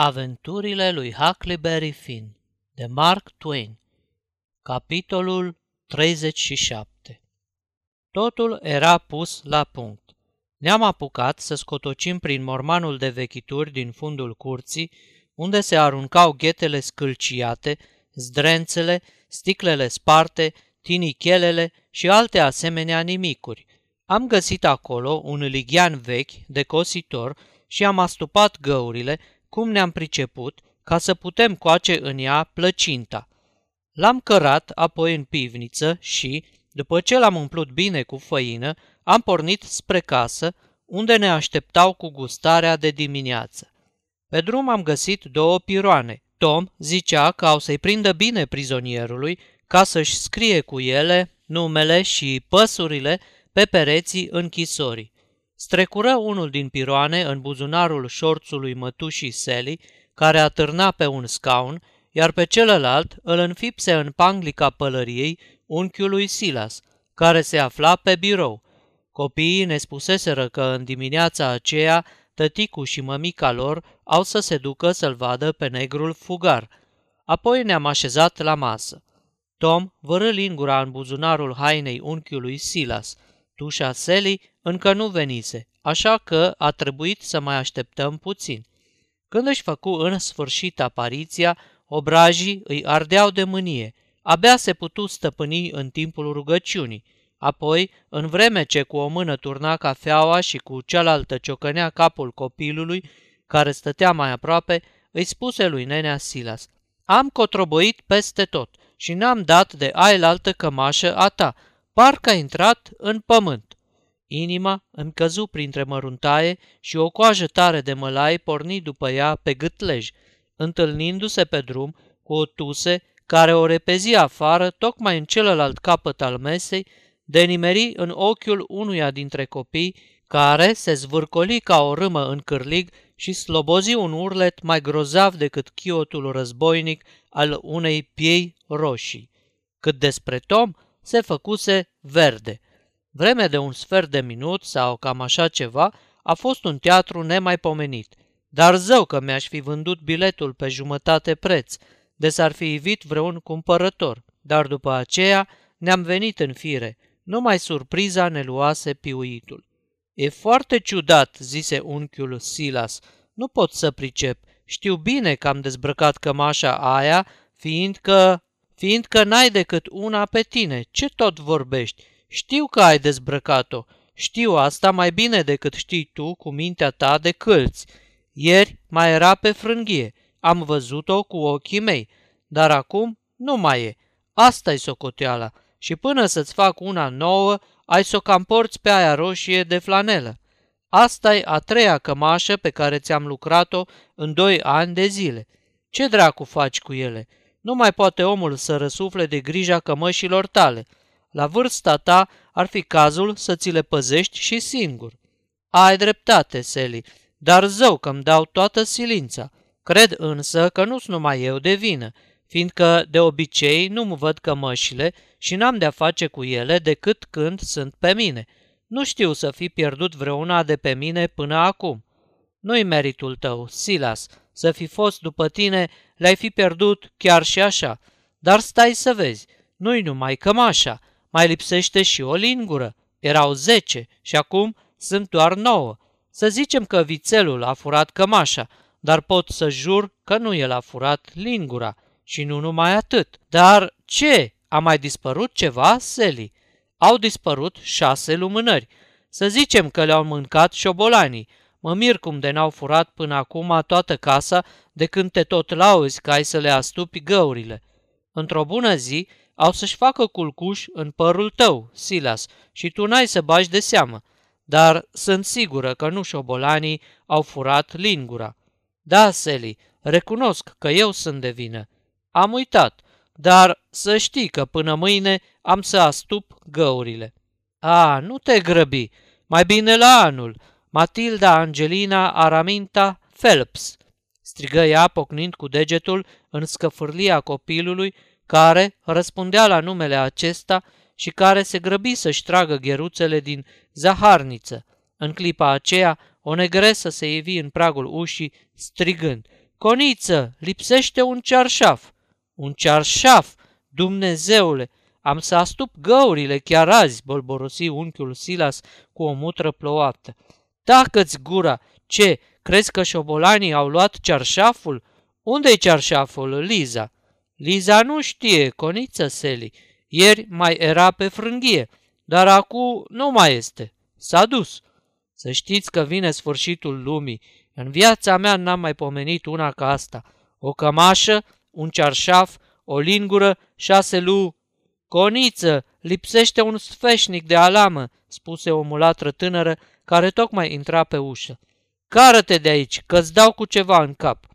Aventurile lui Huckleberry Finn de Mark Twain Capitolul 37 Totul era pus la punct. Ne-am apucat să scotocim prin mormanul de vechituri din fundul curții, unde se aruncau ghetele scâlciate, zdrențele, sticlele sparte, tinichelele și alte asemenea nimicuri. Am găsit acolo un lighean vechi de cositor și am astupat găurile, cum ne-am priceput, ca să putem coace în ea plăcinta. L-am cărat apoi în pivniță și, după ce l-am umplut bine cu făină, am pornit spre casă, unde ne așteptau cu gustarea de dimineață. Pe drum am găsit două piroane. Tom zicea că au să-i prindă bine prizonierului ca să-și scrie cu ele numele și păsurile pe pereții închisorii. Strecură unul din piroane în buzunarul șorțului mătușii Sally, care atârna pe un scaun, iar pe celălalt îl înfipse în panglica pălăriei unchiului Silas, care se afla pe birou. Copiii ne spuseseră că în dimineața aceea tăticu și mămica lor au să se ducă să-l vadă pe negrul fugar. Apoi ne-am așezat la masă. Tom vărâ lingura în buzunarul hainei unchiului Silas. Tușa Sally încă nu venise, așa că a trebuit să mai așteptăm puțin. Când își făcu în sfârșit apariția, obrajii îi ardeau de mânie. Abia se putu stăpâni în timpul rugăciunii. Apoi, în vreme ce cu o mână turna cafeaua și cu cealaltă ciocănea capul copilului, care stătea mai aproape, îi spuse lui nenea Silas, Am cotroboit peste tot și n-am dat de ailaltă cămașă a ta, parcă a intrat în pământ. Inima îmi căzu printre măruntaie și o coajă tare de mălai porni după ea pe gâtlej, întâlnindu-se pe drum cu o tuse care o repezi afară tocmai în celălalt capăt al mesei, de nimeri în ochiul unuia dintre copii care se zvârcoli ca o râmă în cârlig și slobozi un urlet mai grozav decât chiotul războinic al unei piei roșii. Cât despre Tom, se făcuse verde – Vreme de un sfert de minut sau cam așa ceva a fost un teatru nemaipomenit. Dar zău că mi-aș fi vândut biletul pe jumătate preț, de s-ar fi ivit vreun cumpărător. Dar după aceea ne-am venit în fire. Numai surpriza ne luase piuitul. E foarte ciudat, zise unchiul Silas. Nu pot să pricep. Știu bine că am dezbrăcat cămașa aia, fiindcă... fiindcă n-ai decât una pe tine. Ce tot vorbești? Știu că ai dezbrăcat-o. Știu asta mai bine decât știi tu cu mintea ta de câlți. Ieri mai era pe frânghie. Am văzut-o cu ochii mei. Dar acum nu mai e. asta e socoteala. Și până să-ți fac una nouă, ai să o cam porți pe aia roșie de flanelă. asta e a treia cămașă pe care ți-am lucrat-o în doi ani de zile. Ce dracu faci cu ele? Nu mai poate omul să răsufle de grija cămășilor tale – la vârsta ta ar fi cazul să ți le păzești și singur. Ai dreptate, Sally, dar zău că-mi dau toată silința. Cred însă că nu-s numai eu de vină, fiindcă de obicei nu-mi văd cămășile și n-am de-a face cu ele decât când sunt pe mine. Nu știu să fi pierdut vreuna de pe mine până acum. Nu-i meritul tău, Silas, să fi fost după tine, le-ai fi pierdut chiar și așa. Dar stai să vezi, nu-i numai cămașa, mai lipsește și o lingură. Erau zece și acum sunt doar nouă. Să zicem că vițelul a furat cămașa, dar pot să jur că nu el a furat lingura. Și nu numai atât. Dar ce? A mai dispărut ceva, Seli? Au dispărut șase lumânări. Să zicem că le-au mâncat șobolanii. Mă mir cum de n-au furat până acum toată casa de când te tot lauzi că ai să le astupi găurile. Într-o bună zi, au să-și facă culcuș în părul tău, Silas, și tu n-ai să bagi de seamă, dar sunt sigură că nu șobolanii au furat lingura. Da, Seli, recunosc că eu sunt de vină. Am uitat, dar să știi că până mâine am să astup găurile. A, nu te grăbi, mai bine la anul. Matilda Angelina Araminta Phelps, strigă ea pocnind cu degetul în scăfârlia copilului care răspundea la numele acesta și care se grăbi să-și tragă gheruțele din zaharniță. În clipa aceea, o negresă se ivi în pragul ușii, strigând, Coniță, lipsește un cearșaf. Un cearșaf, Dumnezeule, am să astup găurile chiar azi, bolborosi unchiul Silas cu o mutră plouată. Tacă-ți gura! Ce, crezi că șobolanii au luat cearșaful? Unde-i cearșaful, Liza? Liza nu știe, coniță Seli. Ieri mai era pe frânghie, dar acum nu mai este. S-a dus. Să știți că vine sfârșitul lumii. În viața mea n-am mai pomenit una ca asta. O cămașă, un cearșaf, o lingură, șase lu... Coniță, lipsește un sfeșnic de alamă, spuse o mulatră tânără care tocmai intra pe ușă. Cară-te de aici, că-ți dau cu ceva în cap.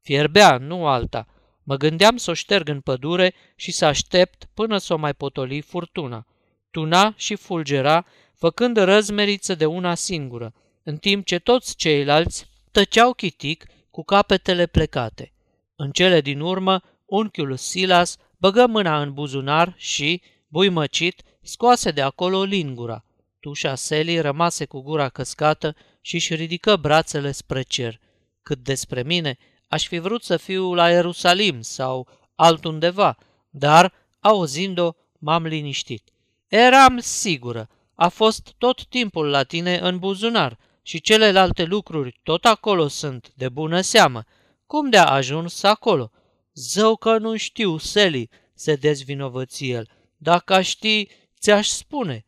Fierbea, nu alta. Mă gândeam să o șterg în pădure și să aștept până să o mai potoli furtuna. Tuna și fulgera, făcând răzmeriță de una singură, în timp ce toți ceilalți tăceau chitic cu capetele plecate. În cele din urmă, unchiul Silas băgă mâna în buzunar și, buimăcit, scoase de acolo lingura. Tușa Seli rămase cu gura căscată și își ridică brațele spre cer. Cât despre mine, aș fi vrut să fiu la Ierusalim sau altundeva, dar, auzind-o, m-am liniștit. Eram sigură, a fost tot timpul la tine în buzunar și celelalte lucruri tot acolo sunt, de bună seamă. Cum de-a ajuns acolo? Zău că nu știu, Seli, se dezvinovăți el. Dacă aș ști, ți-aș spune.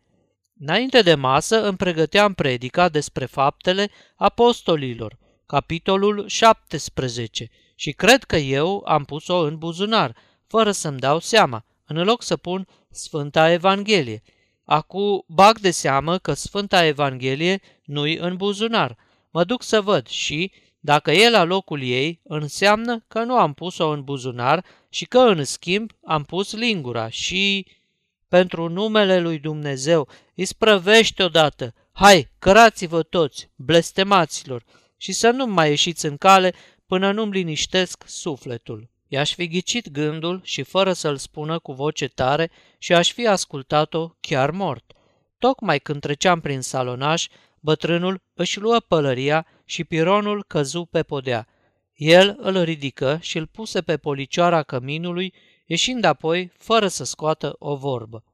Înainte de masă îmi pregăteam predica despre faptele apostolilor, capitolul 17, și cred că eu am pus-o în buzunar, fără să-mi dau seama, în loc să pun Sfânta Evanghelie. Acu bag de seamă că Sfânta Evanghelie nu-i în buzunar. Mă duc să văd și, dacă e la locul ei, înseamnă că nu am pus-o în buzunar și că, în schimb, am pus lingura și... Pentru numele lui Dumnezeu, isprăvește odată! Hai, cărați-vă toți, blestemaților, și să nu mai ieșiți în cale până nu-mi liniștesc sufletul. I-aș fi ghicit gândul și fără să-l spună cu voce tare și aș fi ascultat-o chiar mort. Tocmai când treceam prin salonaș, bătrânul își luă pălăria și pironul căzu pe podea. El îl ridică și îl puse pe policioara căminului, ieșind apoi fără să scoată o vorbă.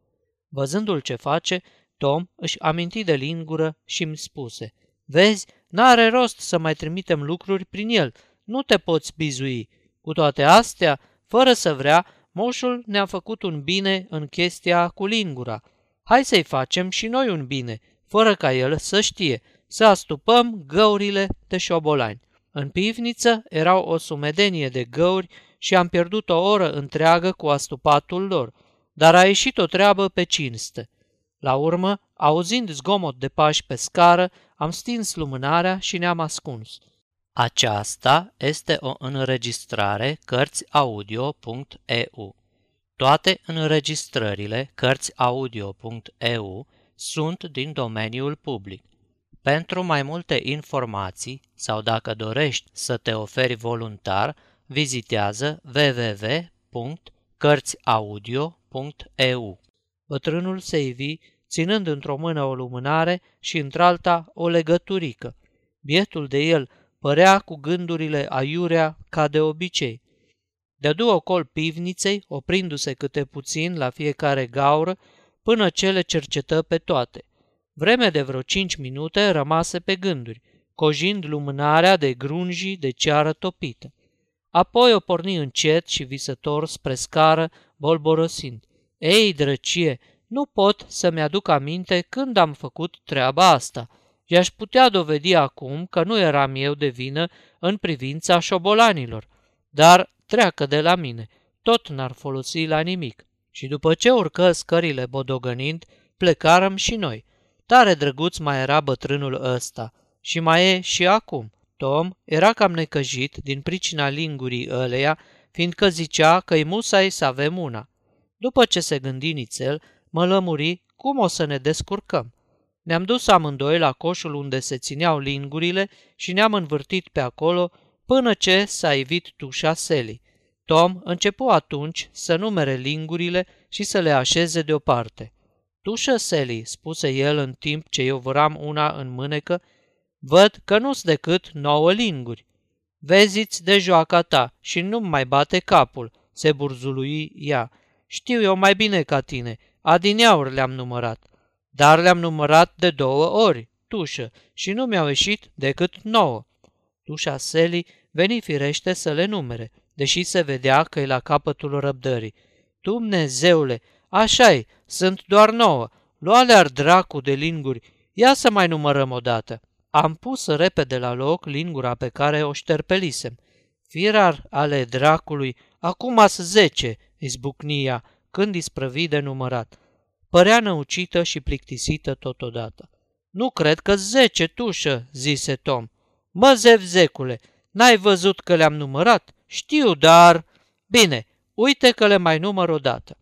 Văzându-l ce face, Tom își aminti de lingură și îmi spuse, Vezi, n-are rost să mai trimitem lucruri prin el, nu te poți bizui. Cu toate astea, fără să vrea, moșul ne-a făcut un bine în chestia cu lingura. Hai să-i facem și noi un bine, fără ca el să știe, să astupăm găurile de șobolani. În pivniță erau o sumedenie de găuri și am pierdut o oră întreagă cu astupatul lor, dar a ieșit o treabă pe cinste. La urmă, auzind zgomot de pași pe scară, am stins lumânarea și ne-am ascuns. Aceasta este o înregistrare Cărțiaudio.eu. Toate înregistrările Cărțiaudio.eu sunt din domeniul public. Pentru mai multe informații sau dacă dorești să te oferi voluntar, vizitează www.cărțiaudio.eu. Bătrânul se ivi, ținând într-o mână o lumânare și într-alta o legăturică. Bietul de el părea cu gândurile aiurea ca de obicei. Dădu ocol pivniței, oprindu-se câte puțin la fiecare gaură, până ce le cercetă pe toate. Vreme de vreo cinci minute rămase pe gânduri, cojind lumânarea de grunjii de ceară topită. Apoi o porni încet și visător spre scară, bolborosind. Ei, drăcie, nu pot să-mi aduc aminte când am făcut treaba asta. I-aș putea dovedi acum că nu eram eu de vină în privința șobolanilor, dar treacă de la mine, tot n-ar folosi la nimic. Și după ce urcă scările bodogănind, plecarăm și noi. Tare drăguț mai era bătrânul ăsta și mai e și acum. Tom era cam necăjit din pricina lingurii ăleia, fiindcă zicea că-i musai să avem una. După ce se gândi nițel, mă lămuri cum o să ne descurcăm. Ne-am dus amândoi la coșul unde se țineau lingurile și ne-am învârtit pe acolo până ce s-a evit tușa selii. Tom începu atunci să numere lingurile și să le așeze deoparte. Tușă Sally, spuse el în timp ce eu văram una în mânecă, văd că nu-s decât nouă linguri. Veziți de joaca ta și nu mai bate capul, se burzului ea. Știu eu mai bine ca tine, adineauri le-am numărat. Dar le-am numărat de două ori, tușă, și nu mi-au ieșit decât nouă. Tușa Seli veni firește să le numere, deși se vedea că e la capătul răbdării. Dumnezeule, așa sunt doar nouă, lua ar dracu de linguri, ia să mai numărăm odată. Am pus repede la loc lingura pe care o șterpelisem. Firar ale dracului, acum as zece, izbucnia, când isprăvi de numărat. Părea năucită și plictisită totodată. Nu cred că zece tușă, zise Tom. Mă, zevzecule, n-ai văzut că le-am numărat? Știu, dar... Bine, uite că le mai număr odată.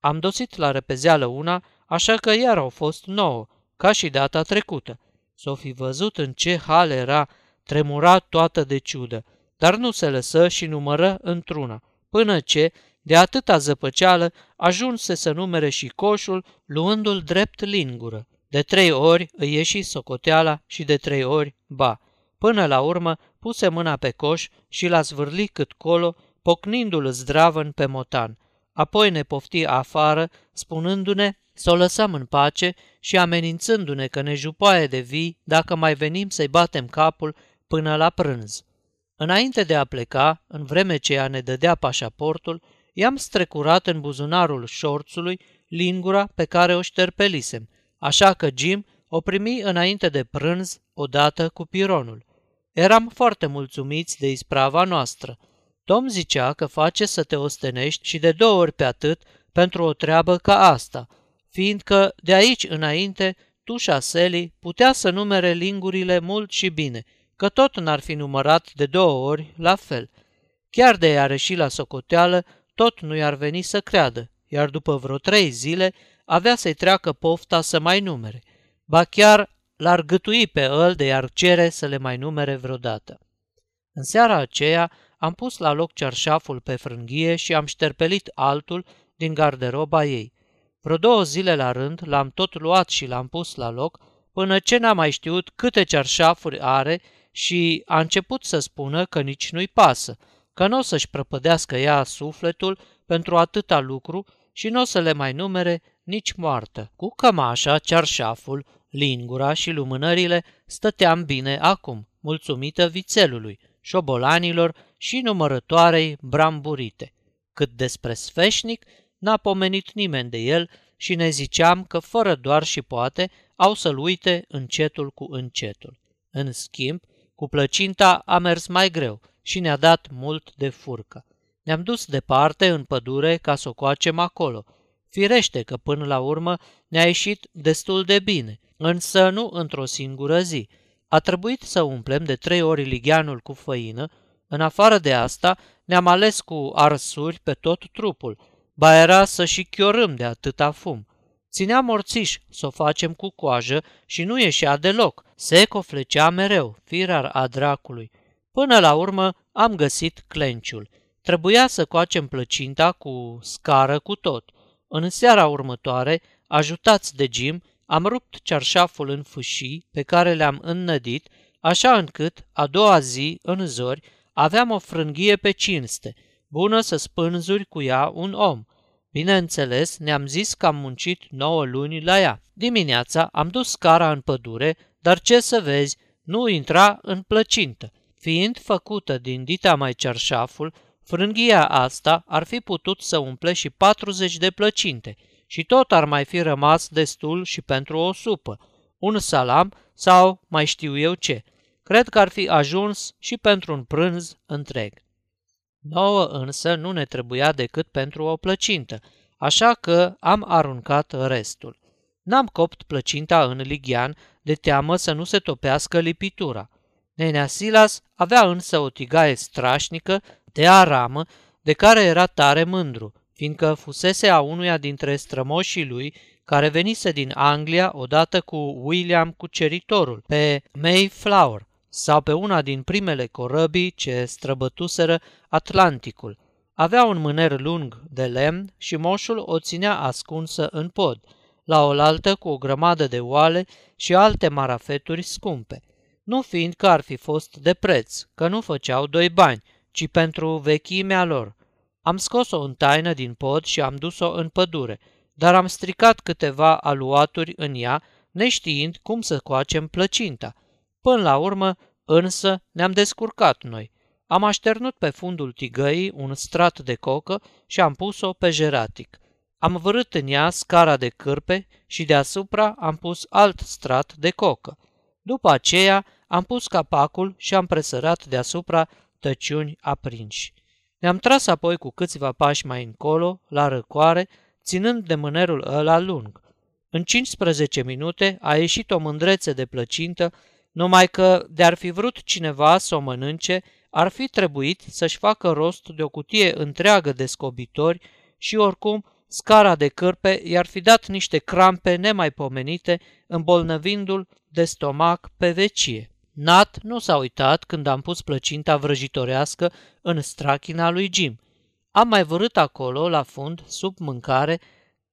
Am dosit la repezeală una, așa că iar au fost nouă, ca și data trecută. S-o fi văzut în ce hal era, tremura toată de ciudă, dar nu se lăsă și numără într-una, până ce, de atâta zăpăceală, ajunse să numere și coșul, luându-l drept lingură. De trei ori îi ieși socoteala și de trei ori ba. Până la urmă puse mâna pe coș și l-a zvârlit cât colo, pocnindu-l zdravăn pe motan. Apoi ne pofti afară, spunându-ne să o lăsăm în pace și amenințându-ne că ne jupoaie de vii dacă mai venim să-i batem capul până la prânz. Înainte de a pleca, în vreme ce ea ne dădea pașaportul, i-am strecurat în buzunarul șorțului lingura pe care o șterpelisem, așa că Jim o primi înainte de prânz, odată cu pironul. Eram foarte mulțumiți de isprava noastră. Tom zicea că face să te ostenești și de două ori pe atât pentru o treabă ca asta, fiindcă de aici înainte tușa Sally putea să numere lingurile mult și bine, că tot n-ar fi numărat de două ori la fel. Chiar de i-ar și la socoteală, tot nu i-ar veni să creadă, iar după vreo trei zile avea să-i treacă pofta să mai numere. Ba chiar l-ar gâtui pe îl de i-ar cere să le mai numere vreodată. În seara aceea am pus la loc cerșaful pe frânghie și am șterpelit altul din garderoba ei. Vreo două zile la rând l-am tot luat și l-am pus la loc, până ce n-am mai știut câte cerșafuri are și a început să spună că nici nu-i pasă, că nu o să-și prăpădească ea sufletul pentru atâta lucru și nu o să le mai numere nici moartă. Cu cămașa, cerșaful, lingura și lumânările stăteam bine acum, mulțumită vițelului, șobolanilor și numărătoarei bramburite. Cât despre sfeșnic, n-a pomenit nimeni de el și ne ziceam că fără doar și poate au să-l uite încetul cu încetul. În schimb, cu plăcinta a mers mai greu și ne-a dat mult de furcă. Ne-am dus departe în pădure ca să o coacem acolo. Firește că până la urmă ne-a ieșit destul de bine, însă nu într-o singură zi. A trebuit să umplem de trei ori ligheanul cu făină, în afară de asta ne-am ales cu arsuri pe tot trupul, ba era să și chiorâm de atâta fum. Ținea morțiș să o facem cu coajă și nu ieșea deloc, se coflecea mereu, firar a dracului. Până la urmă am găsit clenciul. Trebuia să coacem plăcinta cu scară cu tot. În seara următoare, ajutați de Jim, am rupt cearșaful în fâșii pe care le-am înnădit, așa încât, a doua zi, în zori, aveam o frânghie pe cinste – bună să spânzuri cu ea un om. Bineînțeles, ne-am zis că am muncit nouă luni la ea. Dimineața am dus scara în pădure, dar ce să vezi, nu intra în plăcintă. Fiind făcută din dita mai cerșaful, frânghia asta ar fi putut să umple și 40 de plăcinte și tot ar mai fi rămas destul și pentru o supă, un salam sau mai știu eu ce. Cred că ar fi ajuns și pentru un prânz întreg. Nouă însă nu ne trebuia decât pentru o plăcintă, așa că am aruncat restul. N-am copt plăcinta în lighean de teamă să nu se topească lipitura. Nenea Silas avea însă o tigaie strașnică de aramă de care era tare mândru, fiindcă fusese a unuia dintre strămoșii lui care venise din Anglia odată cu William Cuceritorul pe Mayflower sau pe una din primele corăbii ce străbătuseră Atlanticul. Avea un mâner lung de lemn și moșul o ținea ascunsă în pod, la oaltă cu o grămadă de oale și alte marafeturi scumpe. Nu fiind că ar fi fost de preț, că nu făceau doi bani, ci pentru vechimea lor. Am scos-o în taină din pod și am dus-o în pădure, dar am stricat câteva aluaturi în ea, neștiind cum să coacem plăcinta. Până la urmă, însă, ne-am descurcat noi. Am așternut pe fundul tigăii un strat de cocă și am pus-o pe jeratic. Am vărât în ea scara de cârpe și deasupra am pus alt strat de cocă. După aceea am pus capacul și am presărat deasupra tăciuni aprinși. Ne-am tras apoi cu câțiva pași mai încolo, la răcoare, ținând de mânerul ăla lung. În 15 minute a ieșit o mândrețe de plăcintă, numai că de-ar fi vrut cineva să o mănânce, ar fi trebuit să-și facă rost de o cutie întreagă de scobitori și oricum scara de cârpe i-ar fi dat niște crampe nemaipomenite, îmbolnăvindu-l de stomac pe vecie. Nat nu s-a uitat când am pus plăcinta vrăjitorească în strachina lui Jim. Am mai vărât acolo, la fund, sub mâncare,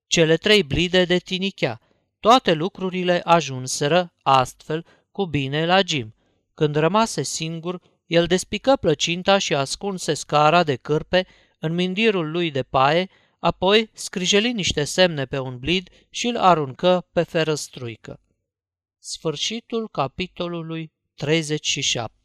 cele trei blide de tinichea. Toate lucrurile ajunseră, astfel, cu bine la Jim. Când rămase singur, el despică plăcinta și ascunse scara de cârpe în mindirul lui de paie, apoi scrijeli niște semne pe un blid și îl aruncă pe ferăstruică. Sfârșitul capitolului 37